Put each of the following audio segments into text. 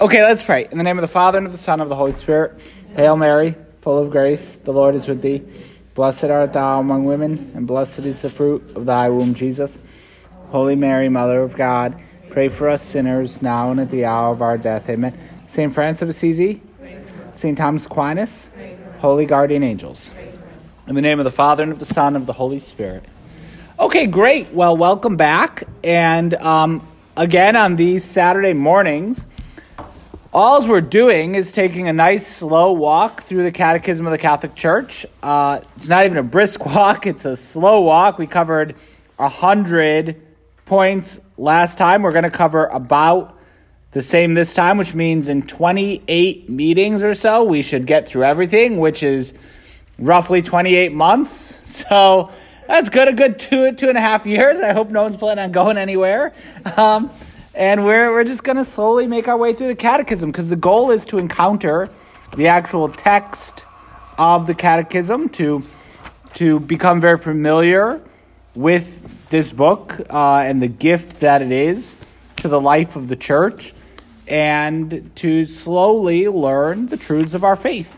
Okay, let's pray. In the name of the Father, and of the Son, and of the Holy Spirit. Hail Mary, full of grace, the Lord is with thee. Blessed art thou among women, and blessed is the fruit of thy womb, Jesus. Holy Mary, Mother of God, pray for us sinners, now and at the hour of our death. Amen. St. Francis of Assisi, St. Thomas Aquinas, Holy Guardian Angels. In the name of the Father, and of the Son, and of the Holy Spirit. Okay, great. Well, welcome back. And um, again, on these Saturday mornings, all we're doing is taking a nice slow walk through the Catechism of the Catholic Church. Uh, it's not even a brisk walk, it's a slow walk. We covered 100 points last time. We're going to cover about the same this time, which means in 28 meetings or so, we should get through everything, which is roughly 28 months. So that's good, a good two, two and a half years. I hope no one's planning on going anywhere. Um, and we're, we're just going to slowly make our way through the catechism because the goal is to encounter the actual text of the catechism to to become very familiar with this book uh, and the gift that it is to the life of the church and to slowly learn the truths of our faith.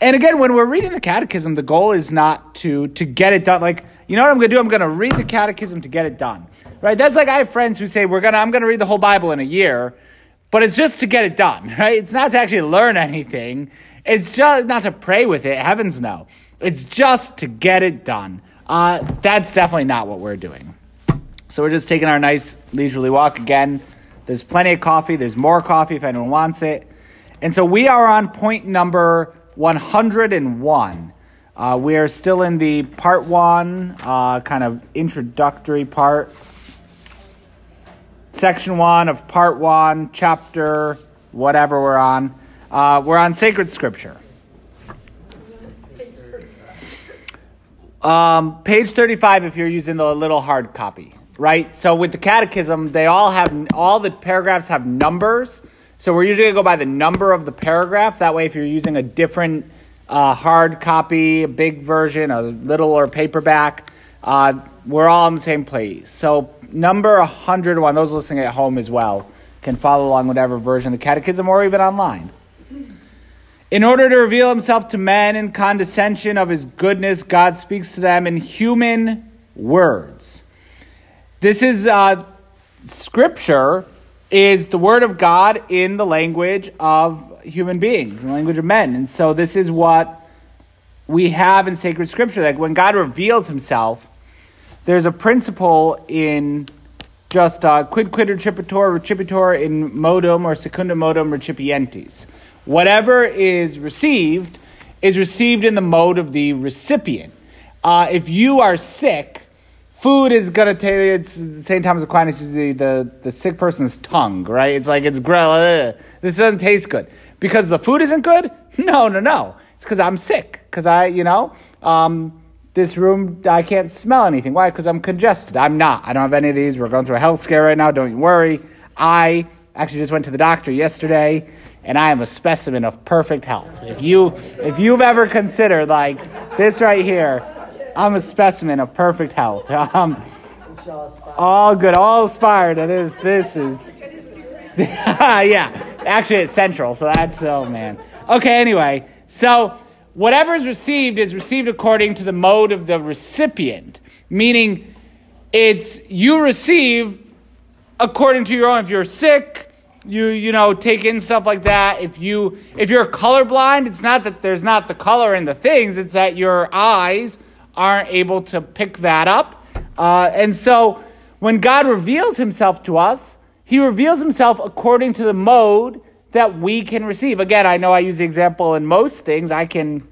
And again when we're reading the catechism the goal is not to to get it done. Like you know what i'm going to do i'm going to read the catechism to get it done right? That's like I have friends who say we're gonna I'm gonna read the whole Bible in a year, but it's just to get it done, right? It's not to actually learn anything. It's just not to pray with it. Heavens no. It's just to get it done. Uh, that's definitely not what we're doing. So we're just taking our nice leisurely walk again. There's plenty of coffee. There's more coffee if anyone wants it. And so we are on point number 101. Uh, we are still in the part one, uh, kind of introductory part section one of part one, chapter whatever we're on. Uh, we're on sacred scripture. Um, page 35 if you're using the little hard copy, right? So with the catechism, they all have, all the paragraphs have numbers. So we're usually going to go by the number of the paragraph. That way, if you're using a different uh, hard copy, a big version, a little or paperback, uh, we're all on the same place. So number 101, those listening at home as well, can follow along whatever version of the Catechism or even online. In order to reveal himself to men in condescension of his goodness, God speaks to them in human words. This is uh, scripture is the word of God in the language of human beings, in the language of men. And so this is what we have in sacred scripture. Like when God reveals himself, there's a principle in just uh, quid quid recipitur recipitur in modum or secundum modum recipientis. Whatever is received is received in the mode of the recipient. Uh, if you are sick, food is going to take, it's St. Thomas Aquinas uses the, the, the sick person's tongue, right? It's like, it's, uh, this doesn't taste good. Because the food isn't good? No, no, no. It's because I'm sick. Because I, you know, um, this room, I can't smell anything. Why? Because I'm congested. I'm not. I don't have any of these. We're going through a health scare right now. Don't you worry. I actually just went to the doctor yesterday, and I am a specimen of perfect health. If you if you've ever considered like this right here, I'm a specimen of perfect health. Um, all good, all inspired. It is. This is. yeah, actually, it's central. So that's oh man. Okay. Anyway, so whatever is received is received according to the mode of the recipient, meaning it's you receive according to your own. If you're sick, you you know take in stuff like that. If you if you're colorblind, it's not that there's not the color in the things; it's that your eyes aren't able to pick that up. Uh, and so, when God reveals Himself to us, He reveals Himself according to the mode that we can receive. Again, I know I use the example in most things. I can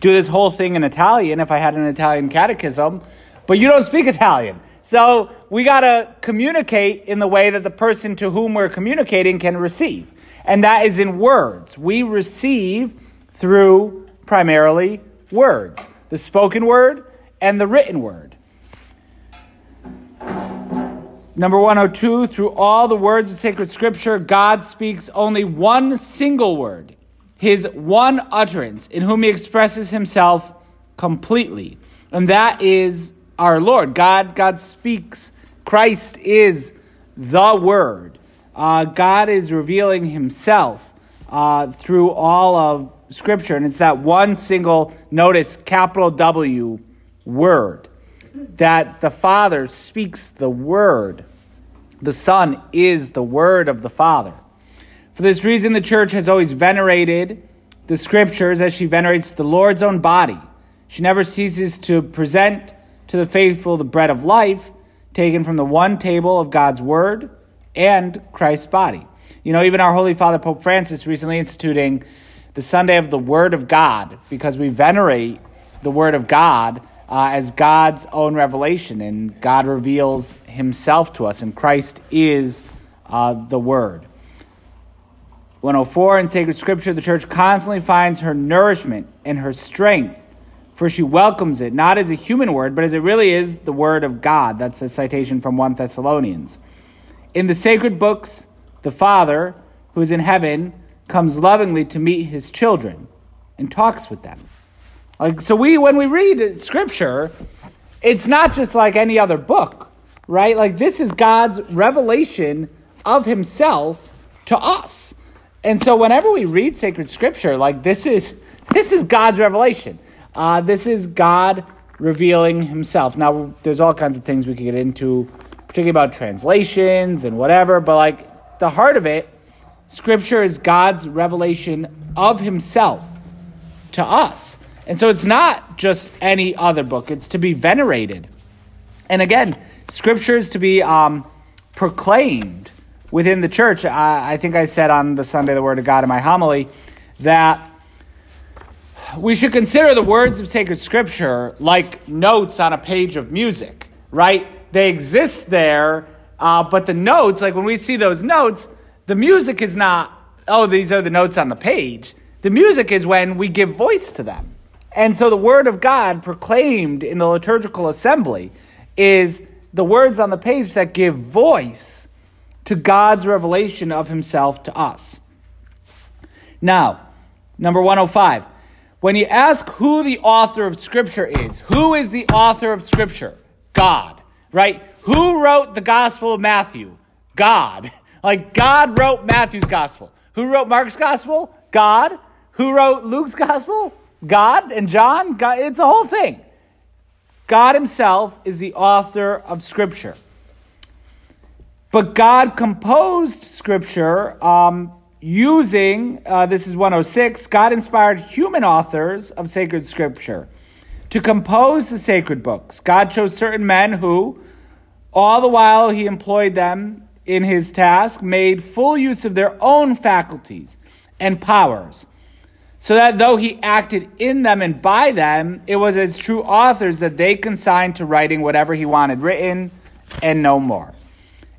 do this whole thing in Italian if I had an Italian catechism, but you don't speak Italian. So we got to communicate in the way that the person to whom we're communicating can receive. And that is in words. We receive through primarily words the spoken word and the written word. Number 102, through all the words of sacred scripture, God speaks only one single word, his one utterance, in whom he expresses himself completely. And that is our Lord. God, God speaks. Christ is the word. uh, God is revealing Himself uh, through all of Scripture, and it's that one single, notice, capital W, word, that the Father speaks the Word. The Son is the Word of the Father. For this reason, the church has always venerated the Scriptures as she venerates the Lord's own body. She never ceases to present to the faithful the bread of life taken from the one table of God's Word and Christ's body. You know, even our Holy Father Pope Francis recently instituting the Sunday of the Word of God because we venerate the Word of God uh, as God's own revelation, and God reveals Himself to us, and Christ is uh, the Word. 104 in sacred scripture, the church constantly finds her nourishment and her strength, for she welcomes it, not as a human word, but as it really is the word of God. That's a citation from 1 Thessalonians. In the sacred books, the Father, who is in heaven, comes lovingly to meet his children and talks with them. Like so we when we read scripture, it's not just like any other book, right? Like this is God's revelation of himself to us. And so whenever we read sacred scripture, like this is this is God's revelation. Uh, this is God revealing himself. Now there's all kinds of things we could get into, particularly about translations and whatever, but like the heart of it Scripture is God's revelation of Himself to us. And so it's not just any other book, it's to be venerated. And again, Scripture is to be um, proclaimed within the church. I, I think I said on the Sunday the Word of God in my homily that we should consider the words of sacred Scripture like notes on a page of music, right? They exist there, uh, but the notes, like when we see those notes, the music is not, oh, these are the notes on the page. The music is when we give voice to them. And so the word of God proclaimed in the liturgical assembly is the words on the page that give voice to God's revelation of himself to us. Now, number 105. When you ask who the author of Scripture is, who is the author of Scripture? God, right? Who wrote the Gospel of Matthew? God. Like God wrote Matthew's gospel. Who wrote Mark's gospel? God. Who wrote Luke's gospel? God and John. God. It's a whole thing. God Himself is the author of Scripture. But God composed Scripture um, using, uh, this is 106, God inspired human authors of sacred Scripture to compose the sacred books. God chose certain men who, all the while He employed them in his task made full use of their own faculties and powers, so that though he acted in them and by them, it was as true authors that they consigned to writing whatever he wanted written and no more.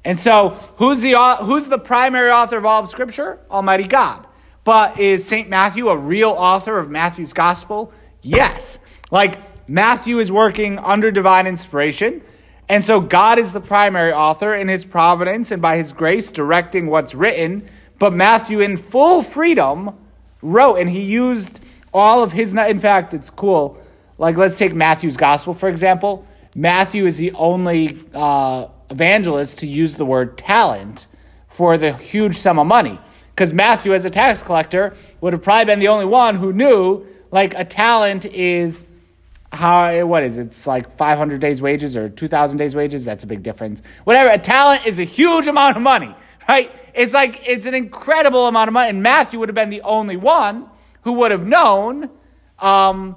And so, who's the, who's the primary author of all of Scripture? Almighty God. But is St. Matthew a real author of Matthew's Gospel? Yes. Like, Matthew is working under divine inspiration. And so God is the primary author in his providence and by his grace directing what's written. But Matthew, in full freedom, wrote, and he used all of his. In fact, it's cool. Like, let's take Matthew's gospel, for example. Matthew is the only uh, evangelist to use the word talent for the huge sum of money. Because Matthew, as a tax collector, would have probably been the only one who knew, like, a talent is how what is it? it's like 500 days wages or 2000 days wages that's a big difference whatever a talent is a huge amount of money right? It's like it's an incredible amount of money. And matthew would have been the only one who would have known um,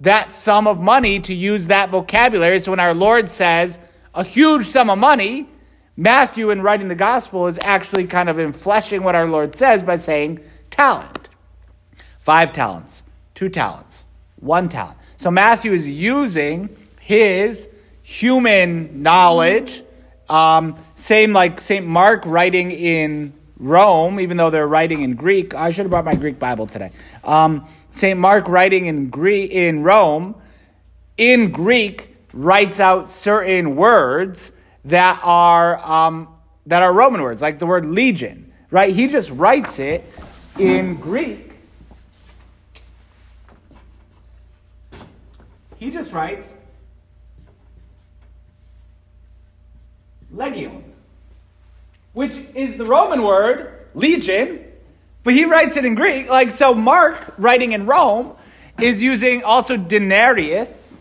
that sum of money to use that vocabulary. So when our lord says a huge sum of money matthew in writing the gospel is actually kind of infleshing what our lord says by saying talent. Five talents. Two talents. One talent. So Matthew is using his human knowledge, um, same like St. Mark writing in Rome, even though they're writing in Greek. I should have brought my Greek Bible today. Um, St. Mark writing in Greek in Rome, in Greek, writes out certain words that are um, that are Roman words, like the word legion. Right? He just writes it in Greek He just writes legion. which is the Roman word legion, but he writes it in Greek. Like, so Mark, writing in Rome, is using also denarius.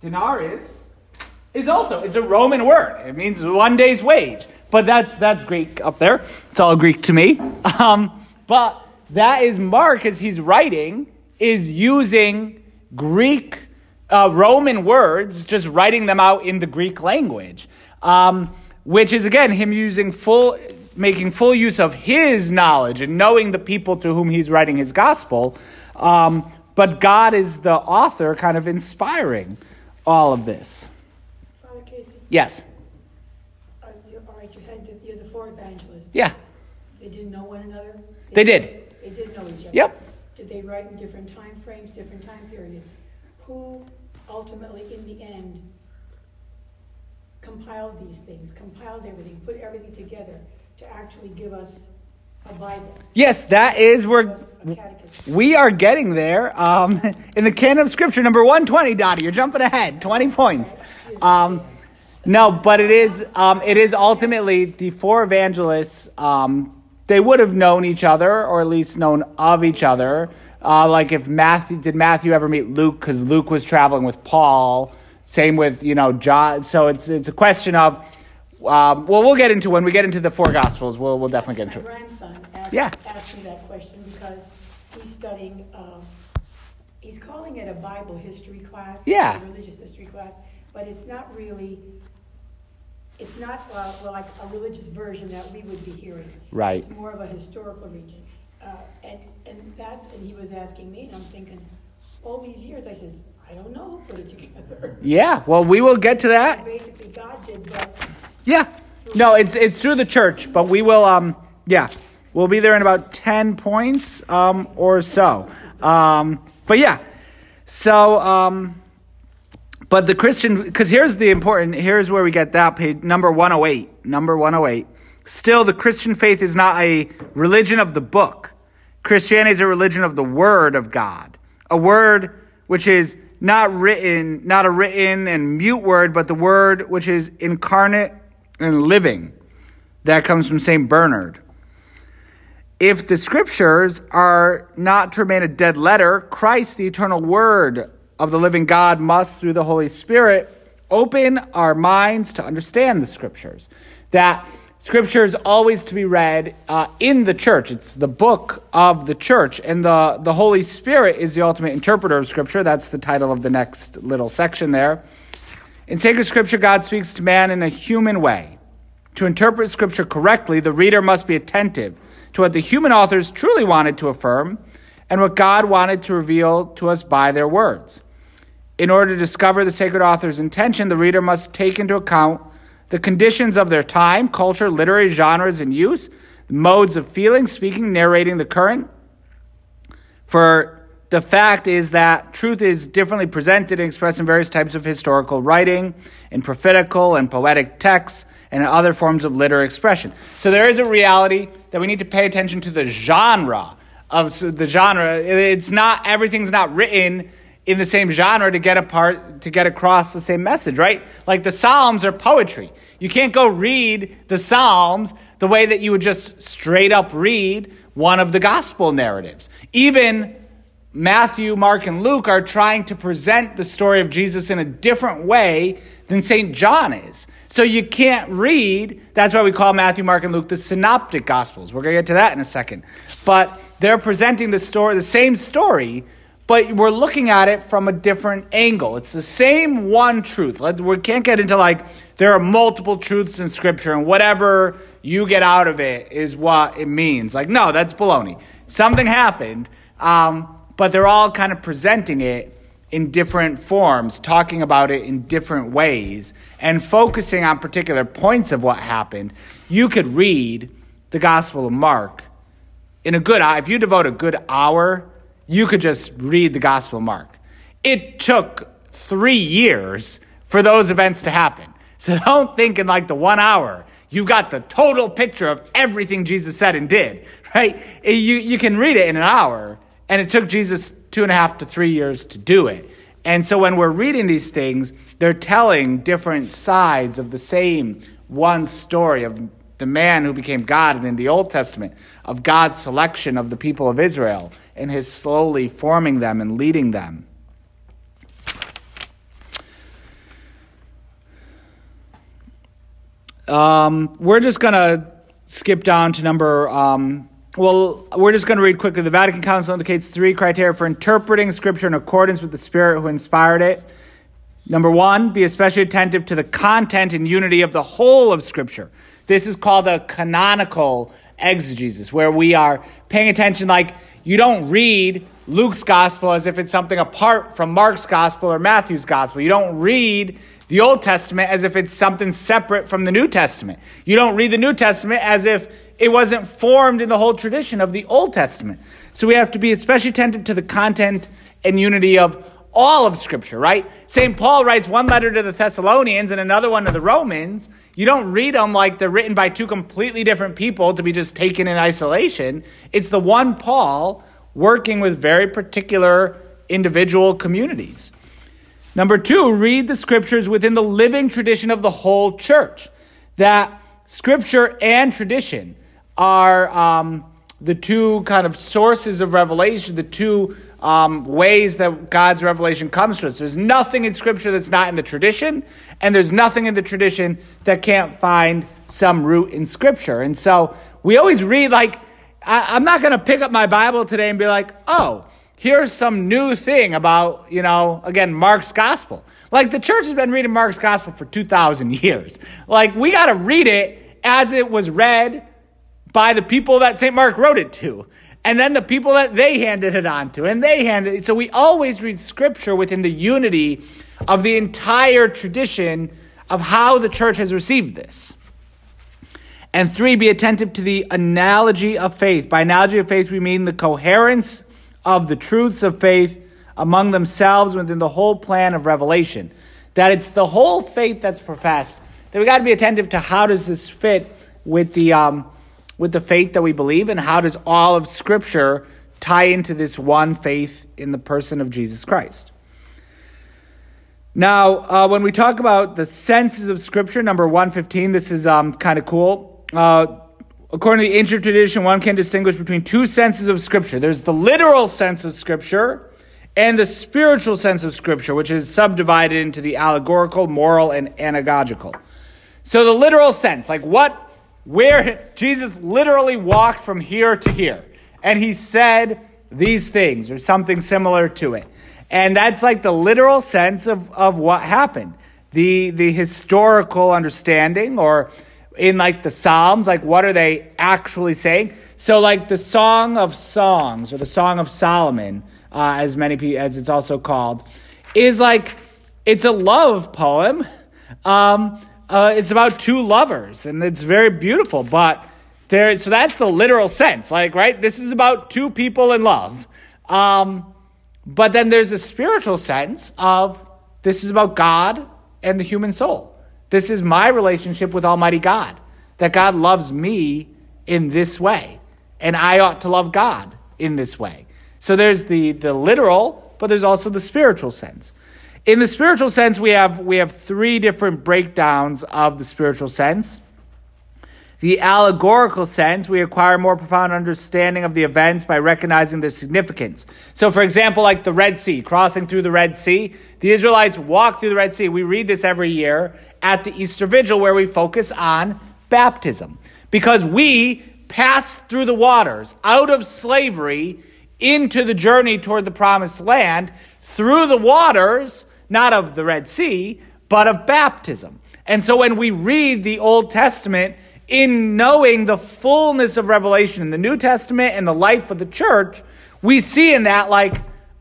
Denarius is also it's a Roman word. It means one day's wage. But that's that's Greek up there. It's all Greek to me. Um, but that is Mark as he's writing is using Greek uh, Roman words, just writing them out in the Greek language, um, which is again him using full, making full use of his knowledge and knowing the people to whom he's writing his gospel. Um, but God is the author, kind of inspiring all of this. Father Casey, Yes. are you, all right, you had, the- you're the four evangelists. Yeah. They didn't know one another? They did. They did know each other? Yep. They write in different time frames, different time periods? Who ultimately, in the end, compiled these things, compiled everything, put everything together to actually give us a Bible? Yes, that is where give us A catechism? we are getting there. Um, in the canon of scripture, number 120, Dottie, you're jumping ahead, 20 points. Um, no, but it is, um, it is ultimately the four evangelists, um, they would have known each other, or at least known of each other. Uh, like if Matthew, did Matthew ever meet Luke? Because Luke was traveling with Paul. Same with, you know, John. So it's, it's a question of, um, well, we'll get into when we get into the four gospels. We'll, we'll definitely get into it. grandson asked, Yeah. asked me that question because he's studying, uh, he's calling it a Bible history class. Yeah. a Religious history class, but it's not really, it's not uh, well, like a religious version that we would be hearing. Right. It's more of a historical region. Uh, And, and that's, and he was asking me, and I'm thinking, all these years, I says, I don't know who put it together. Yeah, well, we will get to that. Basically, God did, but Yeah. No, it's it's through the church, but we will um yeah. We'll be there in about 10 points um or so. Um but yeah. So um but the Christian cuz here's the important here's where we get that page number 108. Number 108. Still the Christian faith is not a religion of the book. Christianity is a religion of the word of God. A word which is not written, not a written and mute word, but the word which is incarnate and living. That comes from St. Bernard. If the scriptures are not to remain a dead letter, Christ, the eternal word of the living God, must, through the Holy Spirit, open our minds to understand the scriptures. That scripture is always to be read uh, in the church. It's the book of the church. And the, the Holy Spirit is the ultimate interpreter of scripture. That's the title of the next little section there. In sacred scripture, God speaks to man in a human way. To interpret scripture correctly, the reader must be attentive to what the human authors truly wanted to affirm and what God wanted to reveal to us by their words. In order to discover the sacred author's intention, the reader must take into account the conditions of their time, culture, literary genres in use, modes of feeling, speaking, narrating the current. For the fact is that truth is differently presented and expressed in various types of historical writing, in prophetical and poetic texts, and in other forms of literary expression. So there is a reality that we need to pay attention to the genre of the genre. It's not everything's not written in the same genre to get apart to get across the same message, right? Like the Psalms are poetry. You can't go read the Psalms the way that you would just straight up read one of the gospel narratives. Even Matthew, Mark, and Luke are trying to present the story of Jesus in a different way than St. John is. So you can't read, that's why we call Matthew, Mark, and Luke the synoptic gospels. We're going to get to that in a second. But they're presenting the story, the same story, but we're looking at it from a different angle. It's the same one truth. We can't get into like, there are multiple truths in Scripture, and whatever you get out of it is what it means. Like, no, that's baloney. Something happened, um, but they're all kind of presenting it in different forms, talking about it in different ways, and focusing on particular points of what happened. You could read the Gospel of Mark in a good hour. If you devote a good hour, you could just read the Gospel of Mark. It took three years for those events to happen. So don't think in like the one hour. You've got the total picture of everything Jesus said and did, right? You, you can read it in an hour, and it took Jesus two and a half to three years to do it. And so when we're reading these things, they're telling different sides of the same one story of the man who became God and in the Old Testament, of God's selection of the people of Israel and his slowly forming them and leading them. Um, we're just going to skip down to number. Um, well, we're just going to read quickly. The Vatican Council indicates three criteria for interpreting Scripture in accordance with the Spirit who inspired it. Number one, be especially attentive to the content and unity of the whole of Scripture. This is called a canonical exegesis, where we are paying attention like you don't read Luke's gospel as if it's something apart from Mark's gospel or Matthew's gospel. You don't read the Old Testament as if it's something separate from the New Testament. You don't read the New Testament as if it wasn't formed in the whole tradition of the Old Testament. So we have to be especially attentive to the content and unity of all of Scripture, right? St. Paul writes one letter to the Thessalonians and another one to the Romans. You don't read them like they're written by two completely different people to be just taken in isolation. It's the one Paul working with very particular individual communities. Number two, read the scriptures within the living tradition of the whole church. That scripture and tradition are um, the two kind of sources of revelation, the two um, ways that God's revelation comes to us. There's nothing in scripture that's not in the tradition, and there's nothing in the tradition that can't find some root in scripture. And so we always read, like, I, I'm not going to pick up my Bible today and be like, oh, here's some new thing about, you know, again, Mark's gospel. Like the church has been reading Mark's gospel for 2,000 years. Like we got to read it as it was read by the people that St. Mark wrote it to. And then the people that they handed it on to, and they handed it. So we always read scripture within the unity of the entire tradition of how the church has received this. And three, be attentive to the analogy of faith. By analogy of faith, we mean the coherence of the truths of faith among themselves within the whole plan of revelation. That it's the whole faith that's professed. That we got to be attentive to how does this fit with the um, with the faith that we believe, and how does all of Scripture tie into this one faith in the person of Jesus Christ. Now, uh, when we talk about the senses of Scripture, number 115, this is um, kind of cool. Uh, according to the ancient tradition, one can distinguish between two senses of Scripture. There's the literal sense of Scripture and the spiritual sense of Scripture, which is subdivided into the allegorical, moral, and anagogical. So the literal sense, like what, where Jesus literally walked from here to here, and he said these things, or something similar to it. And that's like the literal sense of, of what happened. The, the historical understanding or in like the Psalms, like what are they actually saying? So, like the Song of Songs or the Song of Solomon, uh, as many people as it's also called, is like it's a love poem. Um, uh, it's about two lovers, and it's very beautiful. But there, so that's the literal sense, like right. This is about two people in love. Um, but then there's a spiritual sense of this is about God and the human soul. This is my relationship with Almighty God, that God loves me in this way, and I ought to love God in this way. So there's the, the literal, but there's also the spiritual sense. In the spiritual sense, we have, we have three different breakdowns of the spiritual sense. The allegorical sense, we acquire more profound understanding of the events by recognizing their significance. So, for example, like the Red Sea, crossing through the Red Sea, the Israelites walk through the Red Sea. We read this every year, at the Easter Vigil where we focus on baptism. Because we pass through the waters out of slavery into the journey toward the promised land through the waters, not of the Red Sea, but of baptism. And so when we read the Old Testament in knowing the fullness of revelation in the New Testament and the life of the church, we see in that like,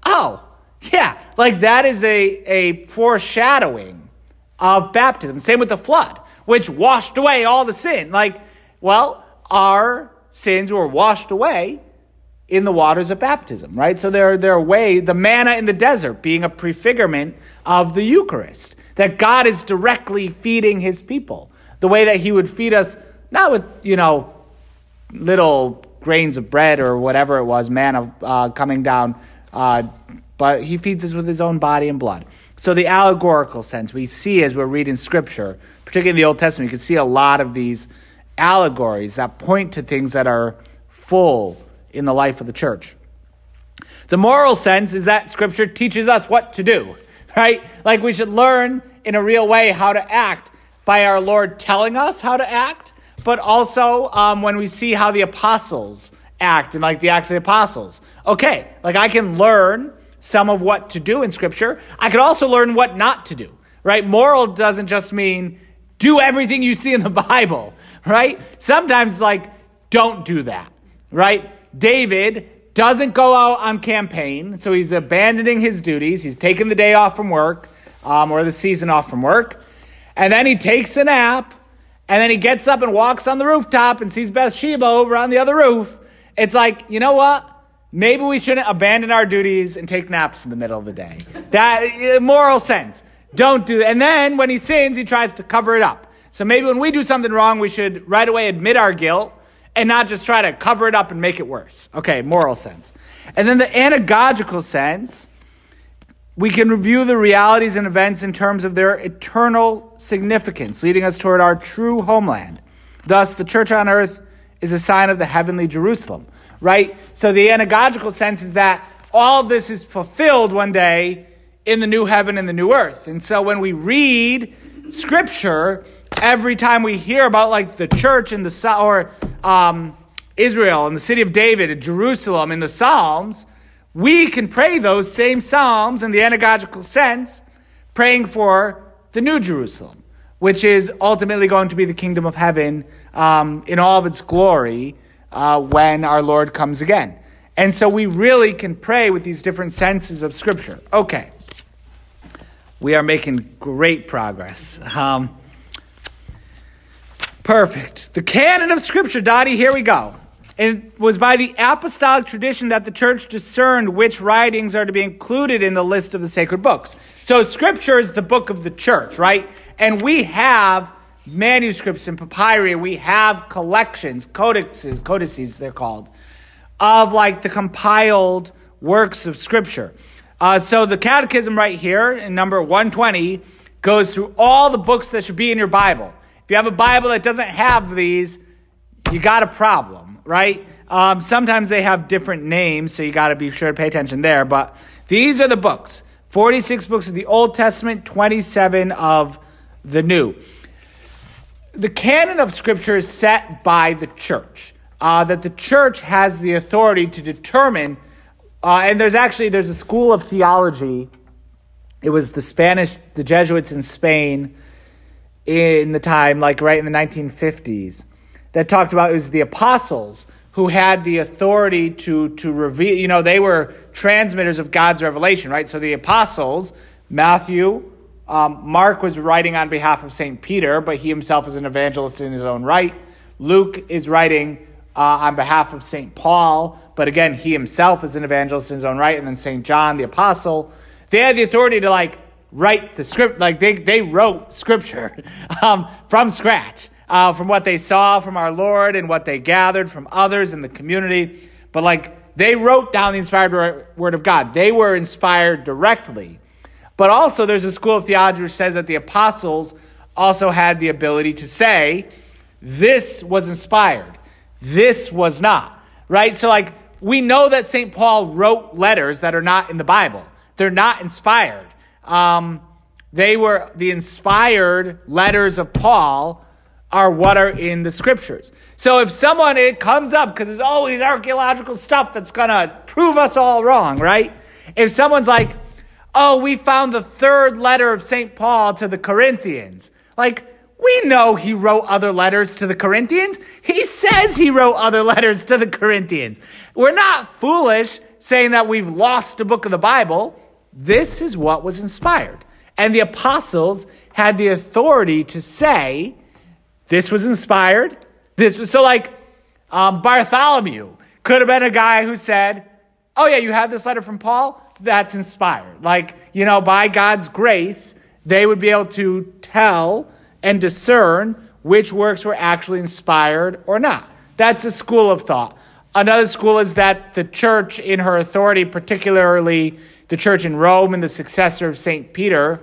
oh, yeah, like that is a, a foreshadowing of baptism. Same with the flood, which washed away all the sin. Like, well, our sins were washed away in the waters of baptism, right? So they're, they're way, the manna in the desert being a prefigurement of the Eucharist, that God is directly feeding his people. The way that he would feed us, not with, you know, little grains of bread or whatever it was, manna uh, coming down, uh, but he feeds us with his own body and blood. So the allegorical sense we see as we're reading scripture, particularly in the Old Testament, you can see a lot of these allegories that point to things that are full in the life of the church. The moral sense is that scripture teaches us what to do, right? Like we should learn in a real way how to act by our Lord telling us how to act, but also um, when we see how the apostles act and like the Acts of the Apostles. Okay, like I can learn some of what to do in Scripture. I could also learn what not to do, right? Moral doesn't just mean do everything you see in the Bible, right? Sometimes, like, don't do that, right? David doesn't go out on campaign, so he's abandoning his duties. He's taking the day off from work um, or the season off from work. And then he takes a nap, and then he gets up and walks on the rooftop and sees Bathsheba over on the other roof. It's like, you know what? Maybe we shouldn't abandon our duties and take naps in the middle of the day. That moral sense. Don't do that. And then when he sins, he tries to cover it up. So maybe when we do something wrong, we should right away admit our guilt and not just try to cover it up and make it worse. Okay, moral sense. And then the anagogical sense, we can review the realities and events in terms of their eternal significance, leading us toward our true homeland. Thus, the church on earth is a sign of the heavenly Jerusalem right? So the anagogical sense is that all of this is fulfilled one day in the new heaven and the new earth. And so when we read scripture, every time we hear about like the church in the or um, Israel and the city of David and Jerusalem in the Psalms, we can pray those same Psalms in the anagogical sense, praying for the new Jerusalem, which is ultimately going to be the kingdom of heaven um, in all of its glory uh, when our Lord comes again. And so we really can pray with these different senses of Scripture. Okay. We are making great progress. Um, perfect. The canon of Scripture, Dottie, here we go. It was by the apostolic tradition that the church discerned which writings are to be included in the list of the sacred books. So, Scripture is the book of the church, right? And we have manuscripts and papyri, we have collections, codices, codices they're called, of like the compiled works of Scripture. Uh, so the Catechism right here in number 120 goes through all the books that should be in your Bible. If you have a Bible that doesn't have these, you got a problem, right? Um, sometimes they have different names, so you got to be sure to pay attention there. But these are the books 46 books of the Old Testament, 27 of the New the canon of Scripture is set by the church. Uh, that the church has the authority to determine, uh, and there's actually there's a school of theology. It was the Spanish, the Jesuits in Spain, in the time, like right in the 1950s, that talked about it was the apostles who had the authority to to reveal. You know, they were transmitters of God's revelation, right? So the apostles, Matthew, um, Mark was writing on behalf of St. Peter, but he himself is an evangelist in his own right. Luke is writing uh, on behalf of St. Paul, but again, he himself is an evangelist in his own right. And then St. John, the apostle, they had the authority to like write the script, like they, they wrote scripture um, from scratch, uh, from what they saw from our Lord and what they gathered from others in the community. But like they wrote down the inspired word of God, they were inspired directly. But also, there's a school of theology which says that the apostles also had the ability to say, this was inspired, this was not. Right? So, like, we know that St. Paul wrote letters that are not in the Bible, they're not inspired. Um, they were the inspired letters of Paul are what are in the scriptures. So if someone it comes up because there's always archaeological stuff that's gonna prove us all wrong, right? If someone's like, oh, we found the third letter of St. Paul to the Corinthians. Like, we know he wrote other letters to the Corinthians. He says he wrote other letters to the Corinthians. We're not foolish saying that we've lost a book of the Bible. This is what was inspired. And the apostles had the authority to say, this was inspired. This was so like um, Bartholomew could have been a guy who said, Oh, yeah, you have this letter from Paul? that's inspired. Like, you know, by God's grace, they would be able to tell and discern which works were actually inspired or not. That's a school of thought. Another school is that the church, in her authority, particularly the church in Rome and the successor of St. Peter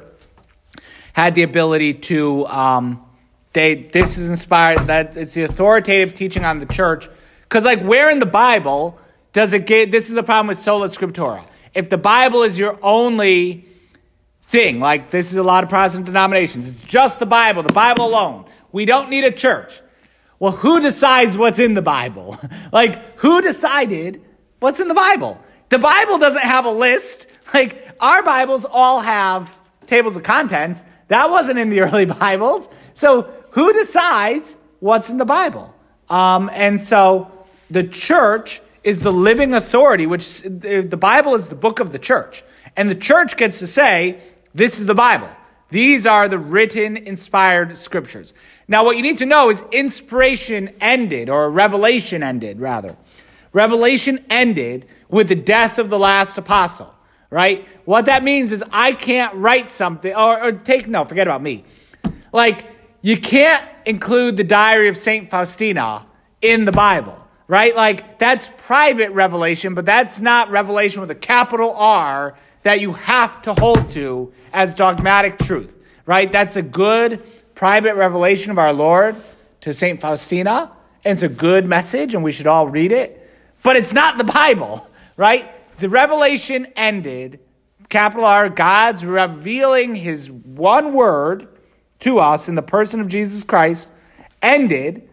had the ability to, um, they, this is inspired, that it's the authoritative teaching on the church. Because, like, where in the Bible does it get, this is the problem with sola scriptura. If the Bible is your only thing, like this is a lot of Protestant denominations, it's just the Bible, the Bible alone. We don't need a church. Well, who decides what's in the Bible? like, who decided what's in the Bible? The Bible doesn't have a list. Like, our Bibles all have tables of contents. That wasn't in the early Bibles. So, who decides what's in the Bible? Um, and so, the church is the living authority, which the Bible is the book of the church. And the church gets to say, this is the Bible. These are the written, inspired scriptures. Now, what you need to know is inspiration ended, or revelation ended, rather. Revelation ended with the death of the last apostle, right? What that means is I can't write something, or, or take, no, forget about me. Like, you can't include the diary of St. Faustina in the Bible, right? Like, that's private revelation, but that's not revelation with a capital R that you have to hold to as dogmatic truth, right? That's a good private revelation of our Lord to St. Faustina, and it's a good message, and we should all read it. But it's not the Bible, right? The revelation ended, capital R, God's revealing his one word to us in the person of Jesus Christ, ended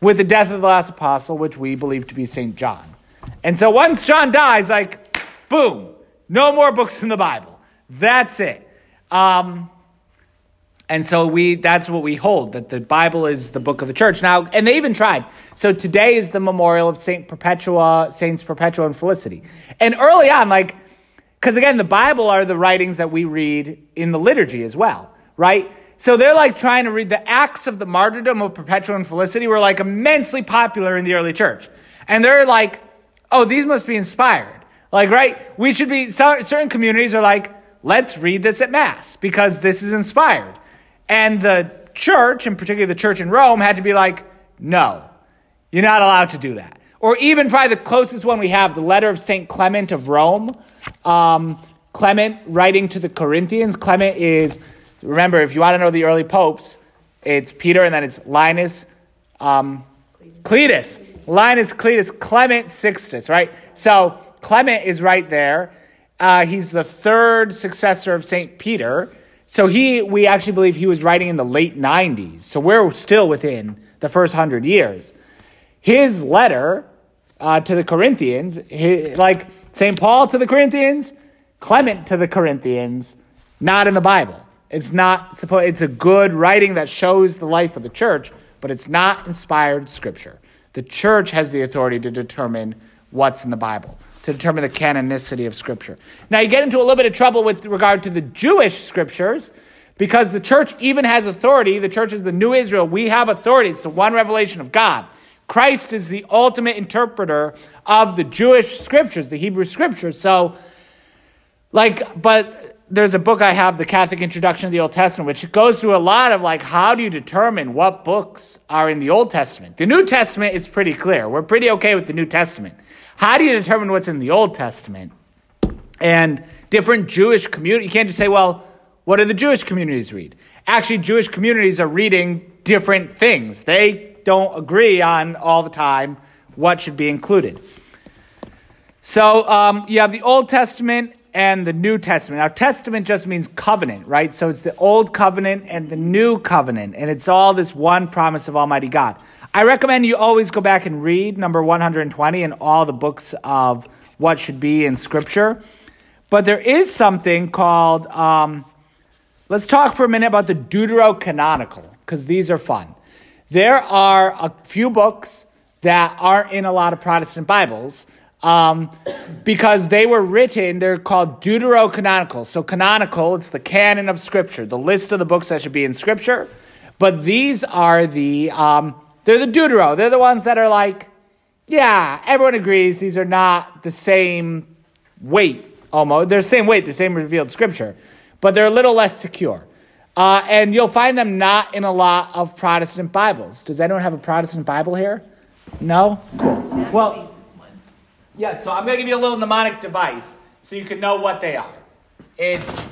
with the death of the last apostle, which we believe to be St. John. And so once John dies, like, boom, no more books in the Bible. That's it. Um, and so we that's what we hold that the Bible is the book of the church. Now, and they even tried. So today is the memorial of Saint Perpetua, Saints Perpetua and Felicity. And early on, like, because again, the Bible are the writings that we read in the liturgy as well, right? So they're like trying to read the acts of the martyrdom of Perpetua and Felicity were like immensely popular in the early church. And they're like, oh, these must be inspired. Like, right? We should be, certain communities are like, let's read this at Mass because this is inspired. And the church, and particularly the church in Rome, had to be like, no, you're not allowed to do that. Or even probably the closest one we have, the letter of St. Clement of Rome. Um, Clement writing to the Corinthians. Clement is, remember, if you want to know the early popes, it's Peter and then it's Linus um, Cletus. Linus Cletus, Clement Sixtus, right? So Clement is right there. Uh, he's the third successor of St. Peter. So he, we actually believe he was writing in the late 90s. So we're still within the first hundred years. His letter uh, to the Corinthians, his, like St. Paul to the Corinthians, Clement to the Corinthians, not in the Bible. It's not supposed, it's a good writing that shows the life of the church, but it's not inspired scripture. The church has the authority to determine what's in the Bible to determine the canonicity of Scripture. Now, you get into a little bit of trouble with regard to the Jewish Scriptures because the church even has authority. The church is the new Israel. We have authority. It's the one revelation of God. Christ is the ultimate interpreter of the Jewish Scriptures, the Hebrew Scriptures. So, like, but there's a book I have, The Catholic Introduction to the Old Testament, which goes through a lot of like, how do you determine what books are in the Old Testament? The New Testament is pretty clear. We're pretty okay with the New Testament. How do you determine what's in the Old Testament? And different Jewish community, you can't just say, well, what do the Jewish communities read? Actually, Jewish communities are reading different things. They don't agree on all the time what should be included. So um, you have the Old Testament and the New Testament. Now, Testament just means covenant, right? So it's the Old Covenant and the New Covenant, and it's all this one promise of Almighty God. I recommend you always go back and read number 120 and all the books of what should be in Scripture. But there is something called, um, let's talk for a minute about the Deuterocanonical, because these are fun. There are a few books that aren't in a lot of Protestant Bibles um, because they were written, they're called Deuterocanonical. So, canonical, it's the canon of Scripture, the list of the books that should be in Scripture. But these are the um, they're the Deutero. They're the ones that are like, yeah, everyone agrees these are not the same weight almost. They're the same weight, the same revealed scripture, but they're a little less secure. Uh, and you'll find them not in a lot of Protestant Bibles. Does anyone have a Protestant Bible here? No? Cool. Well, yeah, so I'm going to give you a little mnemonic device. so you can know what they are. It's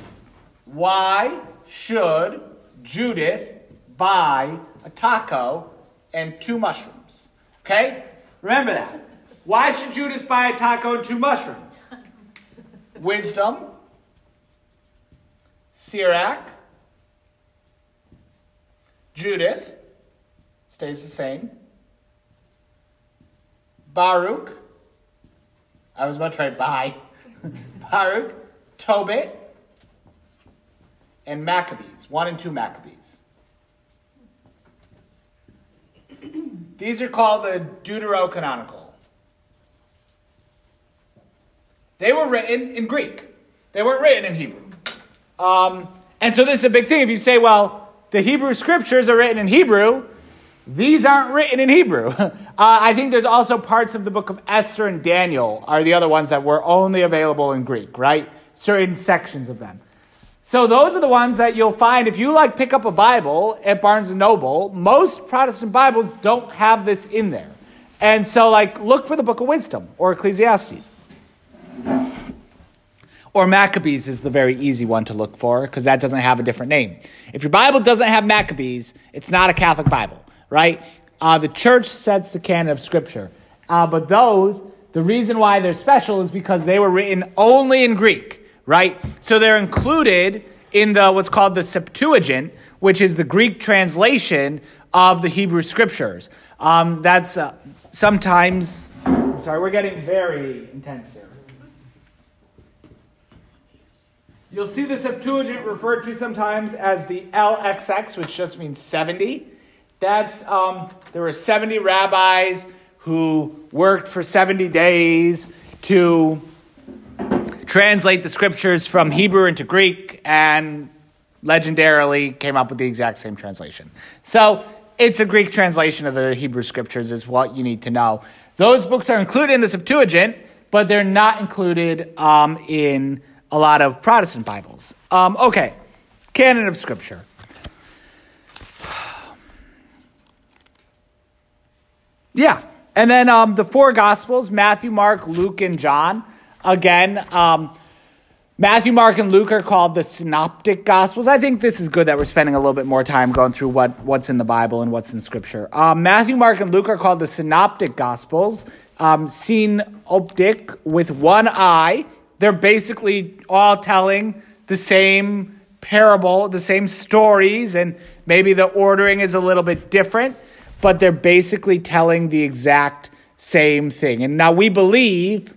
why should Judith buy a taco and two mushrooms? Okay? Remember that. Why should Judith buy a taco and two mushrooms? Wisdom, Sirach, Judith, stays the same. Baruch, I was about to write buy. Baruch, Tobit, and Maccabees, one and two Maccabees. These are called the Deuterocanonical. They were written in Greek. They weren't written in Hebrew. Um, and so this is a big thing. If you say, well, the Hebrew scriptures are written in Hebrew, these aren't written in Hebrew. uh, I think there's also parts of the book of Esther and Daniel are the other ones that were only available in Greek, right? Certain sections of them. So those are the ones that you'll find if you like pick up a Bible at Barnes and Noble. Most Protestant Bibles don't have this in there, and so like look for the Book of Wisdom or Ecclesiastes. Or Maccabees is the very easy one to look for because that doesn't have a different name. If your Bible doesn't have Maccabees, it's not a Catholic Bible, right? Uh, the church sets the canon of Scripture. Uh, but those, the reason why they're special is because they were written only in Greek, right? So they're included in the what's called the Septuagint, which is the Greek translation of the Hebrew Scriptures. Um, that's uh, sometimes. I'm sorry, we're getting very intense here. You'll see the Septuagint referred to sometimes as the LXX, which just means 70. That's um, there were 70 rabbis who worked for 70 days to translate the scriptures from Hebrew into Greek and legendarily came up with the exact same translation. So it's a Greek translation of the Hebrew scriptures, is what you need to know. Those books are included in the Septuagint, but they're not included um, in a lot of Protestant Bibles. Um, okay, canon of Scripture. Yeah, and then um, the four Gospels Matthew, Mark, Luke, and John. Again, um, Matthew, Mark, and Luke are called the Synoptic Gospels. I think this is good that we're spending a little bit more time going through what, what's in the Bible and what's in Scripture. Um, Matthew, Mark, and Luke are called the Synoptic Gospels. Um, synoptic with one eye they're basically all telling the same parable, the same stories, and maybe the ordering is a little bit different, but they're basically telling the exact same thing. And now we believe,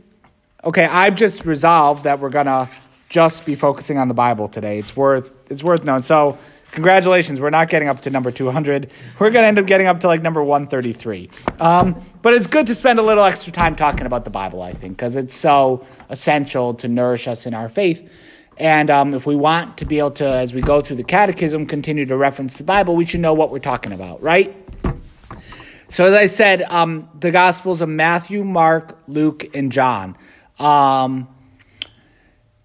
okay, I've just resolved that we're to just be focusing on the Bible today. It's worth it's worth knowing. So, congratulations, we're not getting up to number 200. We're to end up getting up to like number 133. Um, but it's good to spend a little extra time talking about the Bible, I think, because it's so essential to nourish us in our faith. And um, if we want to be able to, as we go through the catechism, continue to reference the Bible, we should know what we're talking about, right? So, as I said, um, the Gospels of Matthew, Mark, Luke, and John. Um,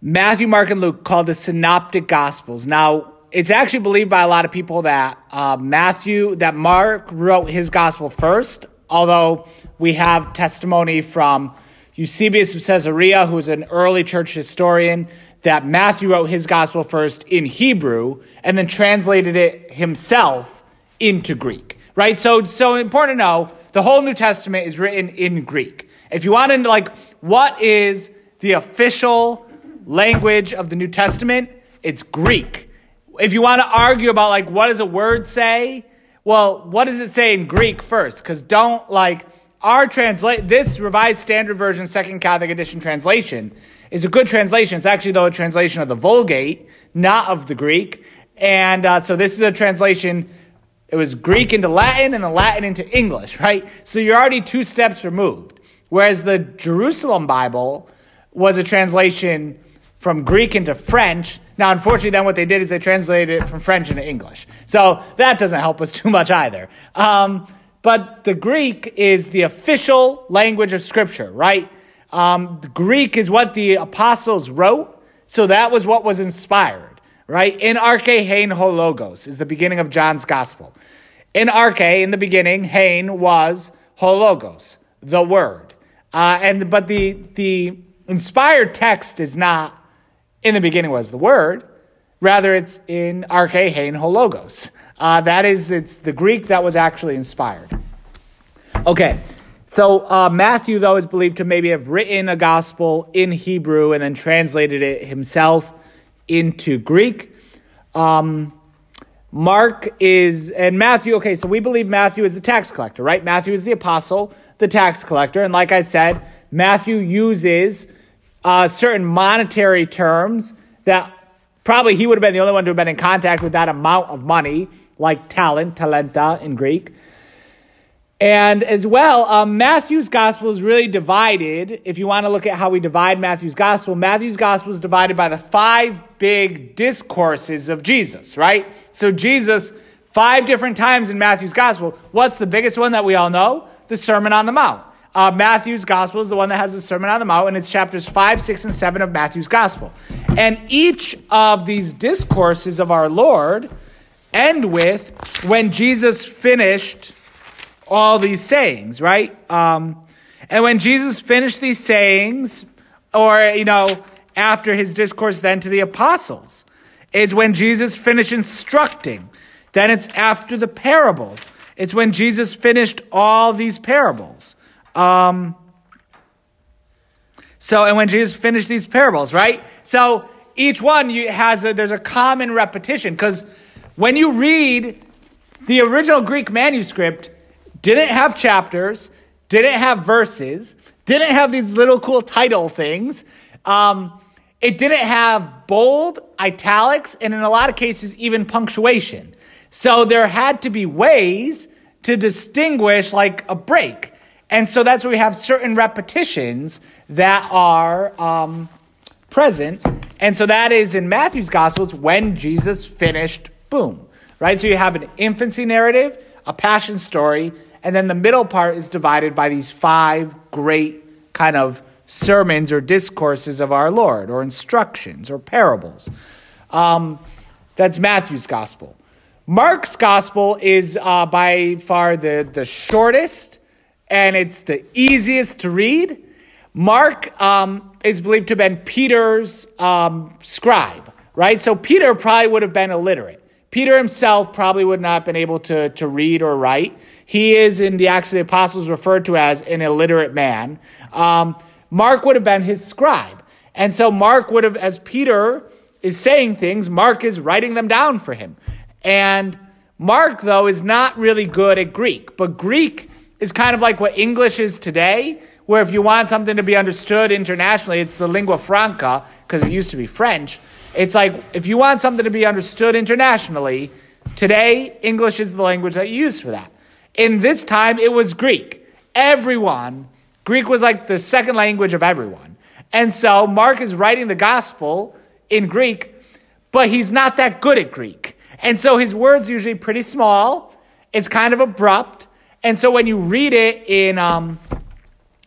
Matthew, Mark, and Luke called the Synoptic Gospels. Now, it's actually believed by a lot of people that uh, Matthew, that Mark wrote his Gospel first, although we have testimony from Eusebius of Caesarea, who was an early church historian, that Matthew wrote his gospel first in Hebrew and then translated it himself into Greek. Right? So, so important to know the whole New Testament is written in Greek. If you want to, like, what is the official language of the New Testament? It's Greek. If you want to argue about, like, what does a word say? Well, what does it say in Greek first? Because don't like our translate this Revised Standard Version Second Catholic Edition translation is a good translation. It's actually though a translation of the Vulgate, not of the Greek. And uh, so this is a translation. It was Greek into Latin and the Latin into English, right? So you're already two steps removed. Whereas the Jerusalem Bible was a translation from Greek into French. Now, unfortunately, then what they did is they translated it from French into English. So that doesn't help us too much either. Um, but the Greek is the official language of Scripture, right? Um, Greek is what the apostles wrote, so that was what was inspired, right? In arche hein hologos is the beginning of John's gospel. In arche, in the beginning, hein was hologos, the word. Uh, and but the the inspired text is not in the beginning was the word, rather it's in arche hein hologos. Uh, that is, it's the Greek that was actually inspired. Okay, so uh, Matthew, though, is believed to maybe have written a gospel in Hebrew and then translated it himself into Greek. Um, Mark is, and Matthew, okay, so we believe Matthew is the tax collector, right? Matthew is the apostle, the tax collector. And like I said, Matthew uses uh, certain monetary terms that probably he would have been the only one to have been in contact with that amount of money, like talent, talenta in Greek. And as well, um, Matthew's gospel is really divided. If you want to look at how we divide Matthew's gospel, Matthew's gospel is divided by the five big discourses of Jesus, right? So, Jesus, five different times in Matthew's gospel. What's the biggest one that we all know? The Sermon on the Mount. Uh, Matthew's gospel is the one that has the Sermon on the Mount, and it's chapters 5, 6, and 7 of Matthew's gospel. And each of these discourses of our Lord end with when Jesus finished all these sayings, right? Um, and when Jesus finished these sayings, or, you know, after his discourse then to the apostles, it's when Jesus finished instructing. Then it's after the parables. It's when Jesus finished all these parables. Um, so, and when Jesus finished these parables, right? So each one has a, there's a common repetition because when you read the original Greek manuscript, didn't have chapters, didn't have verses, didn't have these little cool title things. Um, it didn't have bold, italics, and in a lot of cases, even punctuation. So there had to be ways to distinguish like a break. And so that's where we have certain repetitions that are um, present. And so that is in Matthew's Gospels when Jesus finished, boom, right? So you have an infancy narrative, a passion story, and then the middle part is divided by these five great kind of sermons or discourses of our Lord, or instructions or parables. Um, that's Matthew's gospel. Mark's gospel is uh, by far the, the shortest and it's the easiest to read. Mark um, is believed to have been Peter's um, scribe, right? So Peter probably would have been illiterate. Peter himself probably would not have been able to, to read or write. He is in the Acts of the Apostles referred to as an illiterate man. Um, Mark would have been his scribe. And so Mark would have, as Peter is saying things, Mark is writing them down for him. And Mark, though, is not really good at Greek. But Greek is kind of like what English is today, where if you want something to be understood internationally, it's the lingua franca, because it used to be French. It's like if you want something to be understood internationally, today, English is the language that you use for that. In this time, it was Greek. Everyone, Greek was like the second language of everyone. And so Mark is writing the gospel in Greek, but he's not that good at Greek. And so his words usually pretty small. It's kind of abrupt. And so when you read it in um,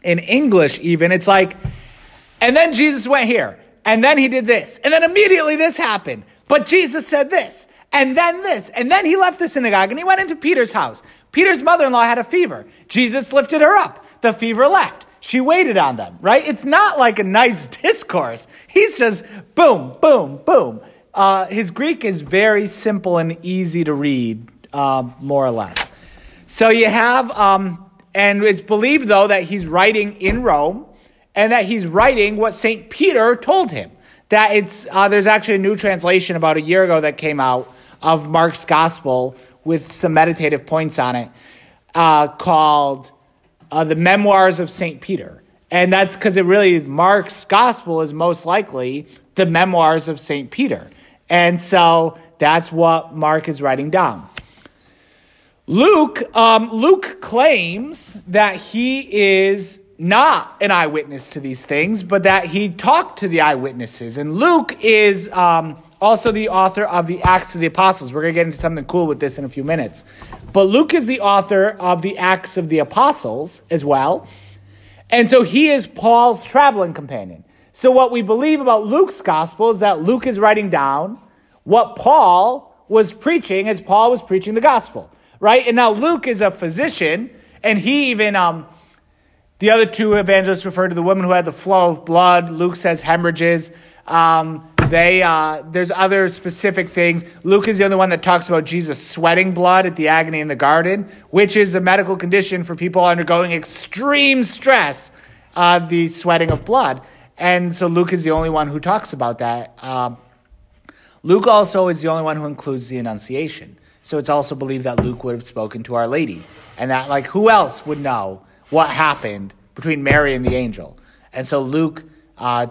in English, even it's like, and then Jesus went here, and then he did this, and then immediately this happened. But Jesus said this, and then this, and then he left the synagogue and he went into Peter's house. Peter's mother in law had a fever. Jesus lifted her up. The fever left. She waited on them, right? It's not like a nice discourse. He's just boom, boom, boom. Uh, his Greek is very simple and easy to read, uh, more or less. So you have, um, and it's believed though that he's writing in Rome and that he's writing what St. Peter told him. That it's, uh, there's actually a new translation about a year ago that came out of Mark's gospel with some meditative points on it uh, called uh, The Memoirs of St. Peter. And that's because it really, Mark's gospel is most likely the memoirs of St. Peter. And so that's what Mark is writing down. Luke, um, Luke claims that he is not an eyewitness to these things, but that he talked to the eyewitnesses. And Luke is um, also the author of the Acts of the Apostles. We're going to get into something cool with this in a few minutes. But Luke is the author of the Acts of the Apostles as well. And so he is Paul's traveling companion. So what we believe about Luke's gospel is that Luke is writing down what Paul was preaching as Paul was preaching the gospel, right? And now Luke is a physician, and he even um, The other two evangelists refer to the woman who had the flow of blood. Luke says hemorrhages. Um, they uh, there's other specific things. Luke is the only one that talks about Jesus sweating blood at the agony in the garden, which is a medical condition for people undergoing extreme stress, uh, the sweating of blood. And so Luke is the only one who talks about that. Um, Luke also is the only one who includes the Annunciation. So it's also believed that Luke would have spoken to Our Lady, and that like who else would know what happened between Mary and the angel? And so Luke, uh,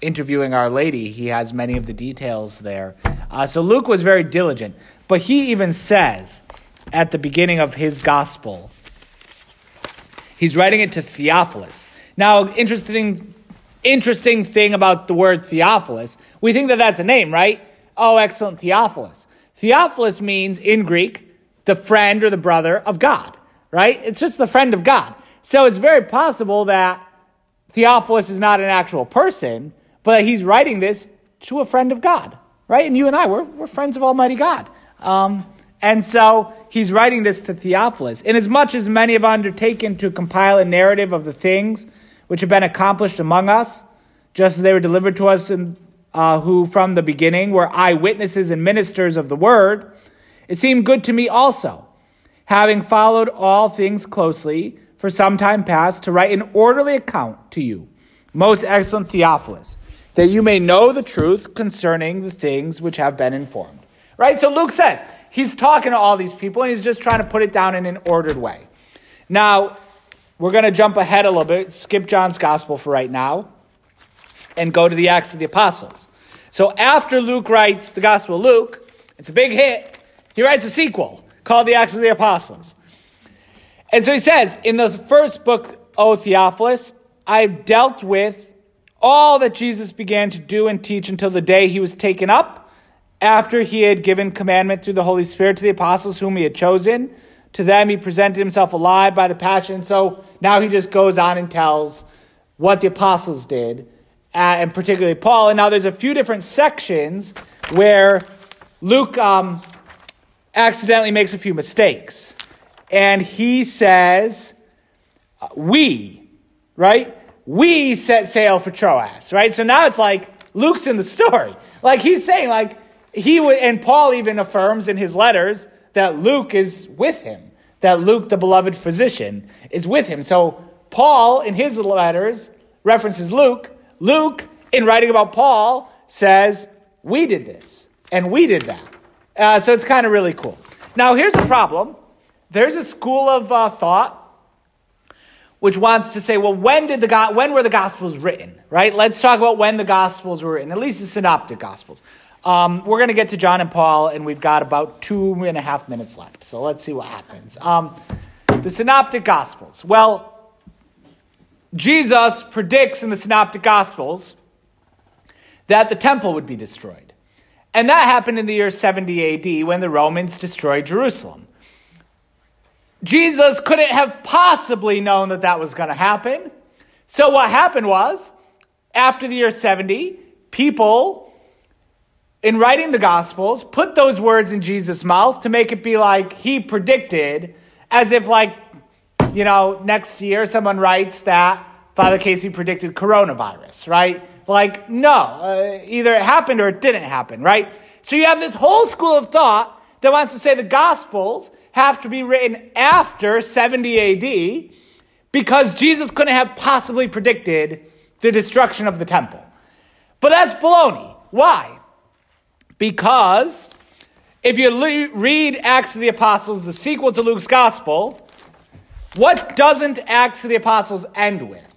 interviewing Our Lady, he has many of the details there. Uh, so Luke was very diligent, but he even says at the beginning of his gospel, he's writing it to Theophilus. Now, interesting, interesting thing about the word Theophilus, we think that that's a name, right? Oh, excellent Theophilus. Theophilus means in Greek the friend or the brother of God, right? It's just the friend of God. So it's very possible that Theophilus is not an actual person, but he's writing this to a friend of God, right? And you and I, we're, we're friends of Almighty God. Um, and so he's writing this to Theophilus. Inasmuch as many have undertaken to compile a narrative of the things which have been accomplished among us, just as they were delivered to us in uh, who from the beginning were eyewitnesses and ministers of the word, it seemed good to me also, having followed all things closely for some time past, to write an orderly account to you, most excellent Theophilus, that you may know the truth concerning the things which have been informed. Right? So Luke says he's talking to all these people and he's just trying to put it down in an ordered way. Now, we're going to jump ahead a little bit, skip John's gospel for right now and go to the Acts of the Apostles. So after Luke writes the Gospel of Luke, it's a big hit. He writes a sequel called the Acts of the Apostles. And so he says, in the first book, O Theophilus, I've dealt with all that Jesus began to do and teach until the day he was taken up, after he had given commandment through the Holy Spirit to the apostles whom he had chosen. To them he presented himself alive by the passion. So now he just goes on and tells what the apostles did uh, and particularly Paul. And now there's a few different sections where Luke um, accidentally makes a few mistakes. And he says, We, right? We set sail for Troas, right? So now it's like Luke's in the story. Like he's saying, like, he would, and Paul even affirms in his letters that Luke is with him, that Luke, the beloved physician, is with him. So Paul, in his letters, references Luke, Luke, in writing about Paul, says, We did this and we did that. Uh, so it's kind of really cool. Now, here's a problem there's a school of uh, thought which wants to say, well, when did the when were the Gospels written? Right? Let's talk about when the Gospels were written, at least the Synoptic Gospels. Um, we're going to get to John and Paul, and we've got about two and a half minutes left. So let's see what happens. Um, the Synoptic Gospels. Well, Jesus predicts in the Synoptic Gospels that the temple would be destroyed. And that happened in the year 70 AD when the Romans destroyed Jerusalem. Jesus couldn't have possibly known that that was going to happen. So what happened was, after the year 70, people, in writing the Gospels, put those words in Jesus' mouth to make it be like he predicted, as if, like, you know, next year someone writes that Father Casey predicted coronavirus, right? Like, no, uh, either it happened or it didn't happen, right? So you have this whole school of thought that wants to say the Gospels have to be written after 70 AD because Jesus couldn't have possibly predicted the destruction of the temple. But that's baloney. Why? Because if you le- read Acts of the Apostles, the sequel to Luke's Gospel, what doesn't Acts of the Apostles end with?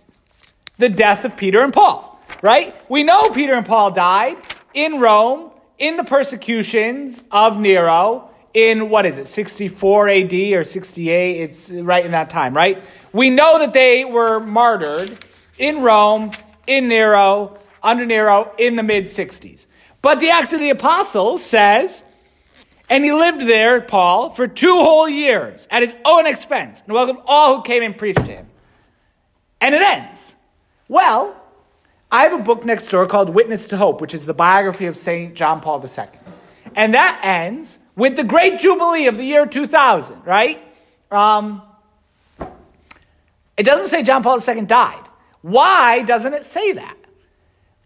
The death of Peter and Paul, right? We know Peter and Paul died in Rome in the persecutions of Nero in what is it, 64 AD or 68? It's right in that time, right? We know that they were martyred in Rome, in Nero, under Nero in the mid 60s. But the Acts of the Apostles says and he lived there, Paul, for two whole years at his own expense and welcomed all who came and preached to him. And it ends. Well, I have a book next door called Witness to Hope, which is the biography of St. John Paul II. And that ends with the great jubilee of the year 2000, right? Um, It doesn't say John Paul II died. Why doesn't it say that?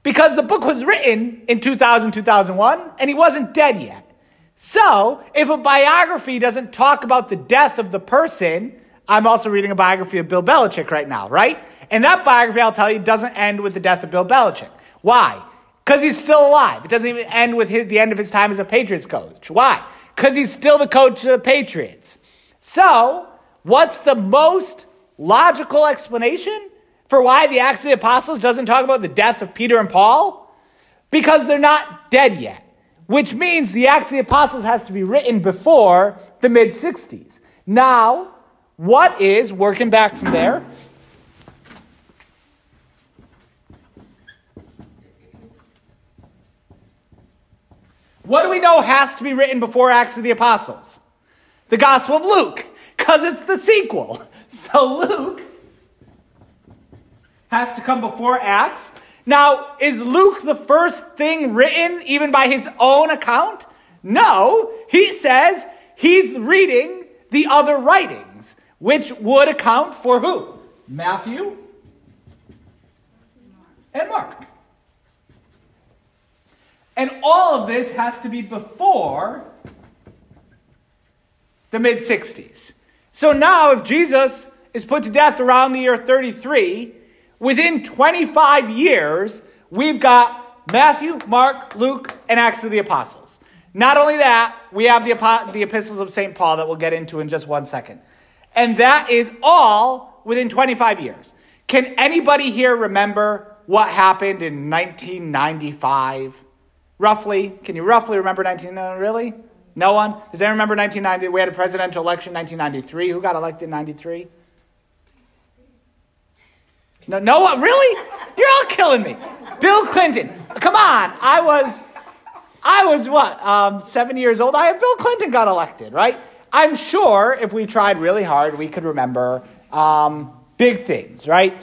Because the book was written in 2000, 2001, and he wasn't dead yet. So, if a biography doesn't talk about the death of the person, I'm also reading a biography of Bill Belichick right now, right? And that biography, I'll tell you, doesn't end with the death of Bill Belichick. Why? Because he's still alive. It doesn't even end with his, the end of his time as a Patriots coach. Why? Because he's still the coach of the Patriots. So, what's the most logical explanation for why the Acts of the Apostles doesn't talk about the death of Peter and Paul? Because they're not dead yet which means the Acts of the Apostles has to be written before the mid 60s. Now, what is, working back from there, what do we know has to be written before Acts of the Apostles? The Gospel of Luke, because it's the sequel. So Luke has to come before Acts. Now, is Luke the first thing written, even by his own account? No, he says he's reading the other writings, which would account for who? Matthew and Mark. And all of this has to be before the mid 60s. So now, if Jesus is put to death around the year 33, Within 25 years, we've got Matthew, Mark, Luke, and Acts of the Apostles. Not only that, we have the, the epistles of St. Paul that we'll get into in just one second. And that is all within 25 years. Can anybody here remember what happened in 1995? Roughly? Can you roughly remember 1990? Really? No one? Does anyone remember 1990? We had a presidential election in 1993. Who got elected in 93? No, no one, really? You're all killing me. Bill Clinton. Come on. I was, I was what, um, seven years old? I Bill Clinton got elected, right? I'm sure if we tried really hard, we could remember um, big things, right?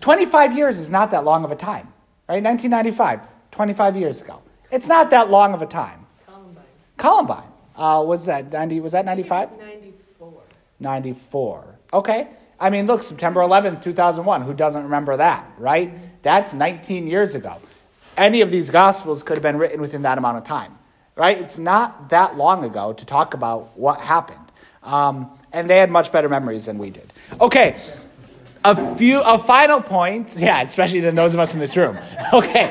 25 years is not that long of a time, right? 1995, 25 years ago. It's not that long of a time. Columbine. Columbine. Uh, was that 90? Was that 95? 94. 94. Okay. I mean, look, September 11th, 2001. Who doesn't remember that, right? That's 19 years ago. Any of these gospels could have been written within that amount of time, right? It's not that long ago to talk about what happened. Um, and they had much better memories than we did. Okay. A few, a final point. Yeah, especially than those of us in this room. Okay.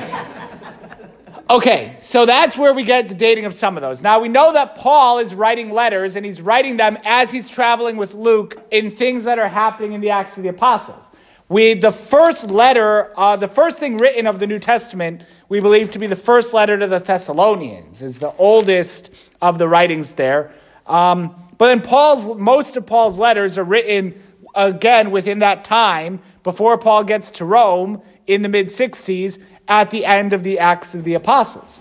Okay, so that's where we get the dating of some of those. Now we know that Paul is writing letters and he's writing them as he's traveling with Luke in things that are happening in the Acts of the Apostles. We, the first letter, uh, the first thing written of the New Testament, we believe to be the first letter to the Thessalonians, is the oldest of the writings there. Um, but then Paul's, most of Paul's letters are written again within that time before Paul gets to Rome in the mid 60s at the end of the Acts of the Apostles.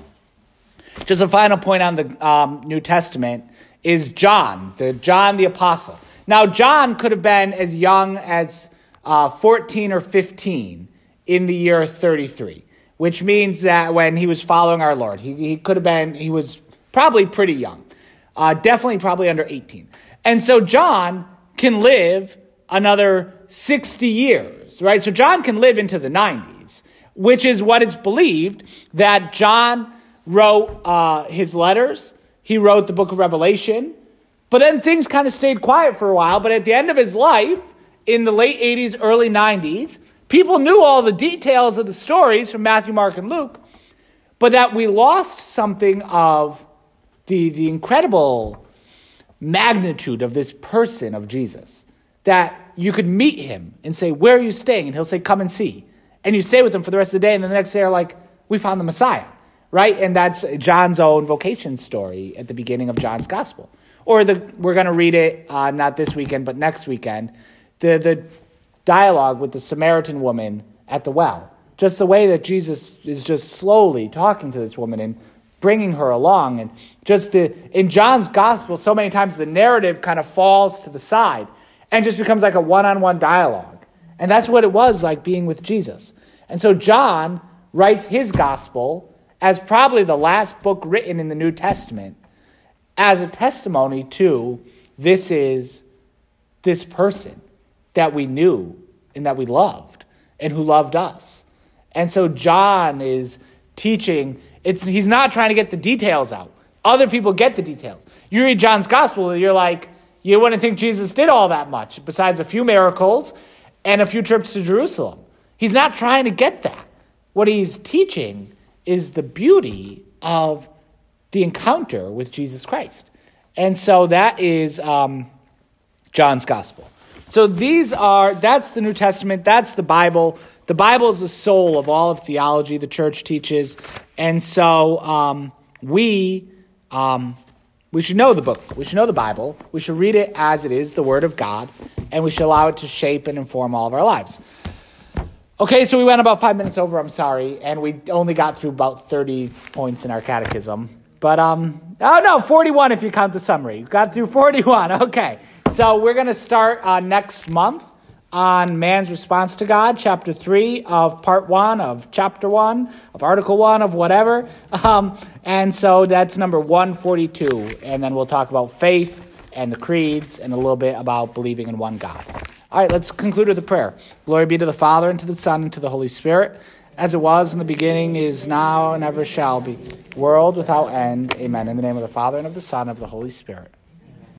Just a final point on the um, New Testament is John, the John the Apostle. Now, John could have been as young as uh, 14 or 15 in the year 33, which means that when he was following our Lord, he, he could have been, he was probably pretty young, uh, definitely probably under 18. And so John can live another 60 years, right? So John can live into the 90s which is what it's believed that John wrote uh, his letters. He wrote the book of Revelation. But then things kind of stayed quiet for a while. But at the end of his life, in the late 80s, early 90s, people knew all the details of the stories from Matthew, Mark, and Luke. But that we lost something of the, the incredible magnitude of this person of Jesus. That you could meet him and say, Where are you staying? And he'll say, Come and see and you stay with him for the rest of the day, and then the next day are like, we found the Messiah, right? And that's John's own vocation story at the beginning of John's gospel. Or the, we're going to read it uh, not this weekend, but next weekend. The, the dialogue with the Samaritan woman at the well. Just the way that Jesus is just slowly talking to this woman and bringing her along. And just the, in John's gospel, so many times the narrative kind of falls to the side and just becomes like a one on one dialogue. And that's what it was like being with Jesus. And so John writes his gospel as probably the last book written in the New Testament as a testimony to this is this person that we knew and that we loved and who loved us. And so John is teaching, it's, he's not trying to get the details out. Other people get the details. You read John's gospel, you're like, you wouldn't think Jesus did all that much, besides a few miracles and a few trips to Jerusalem. He's not trying to get that. What he's teaching is the beauty of the encounter with Jesus Christ. And so that is um, John's gospel. So these are, that's the New Testament, that's the Bible. The Bible is the soul of all of theology, the church teaches. And so um, we, um, we should know the book. We should know the Bible. We should read it as it is, the Word of God, and we should allow it to shape and inform all of our lives. Okay, so we went about five minutes over, I'm sorry, and we only got through about 30 points in our catechism. But, um, oh no, 41 if you count the summary. We got through 41, okay. So we're going to start uh, next month on man's response to God, chapter 3 of part 1 of chapter 1 of article 1 of whatever. Um, and so that's number 142. And then we'll talk about faith and the creeds and a little bit about believing in one God. All right, let's conclude with a prayer. Glory be to the Father, and to the Son, and to the Holy Spirit, as it was in the beginning, is now, and ever shall be, world without end. Amen. In the name of the Father, and of the Son, and of the Holy Spirit.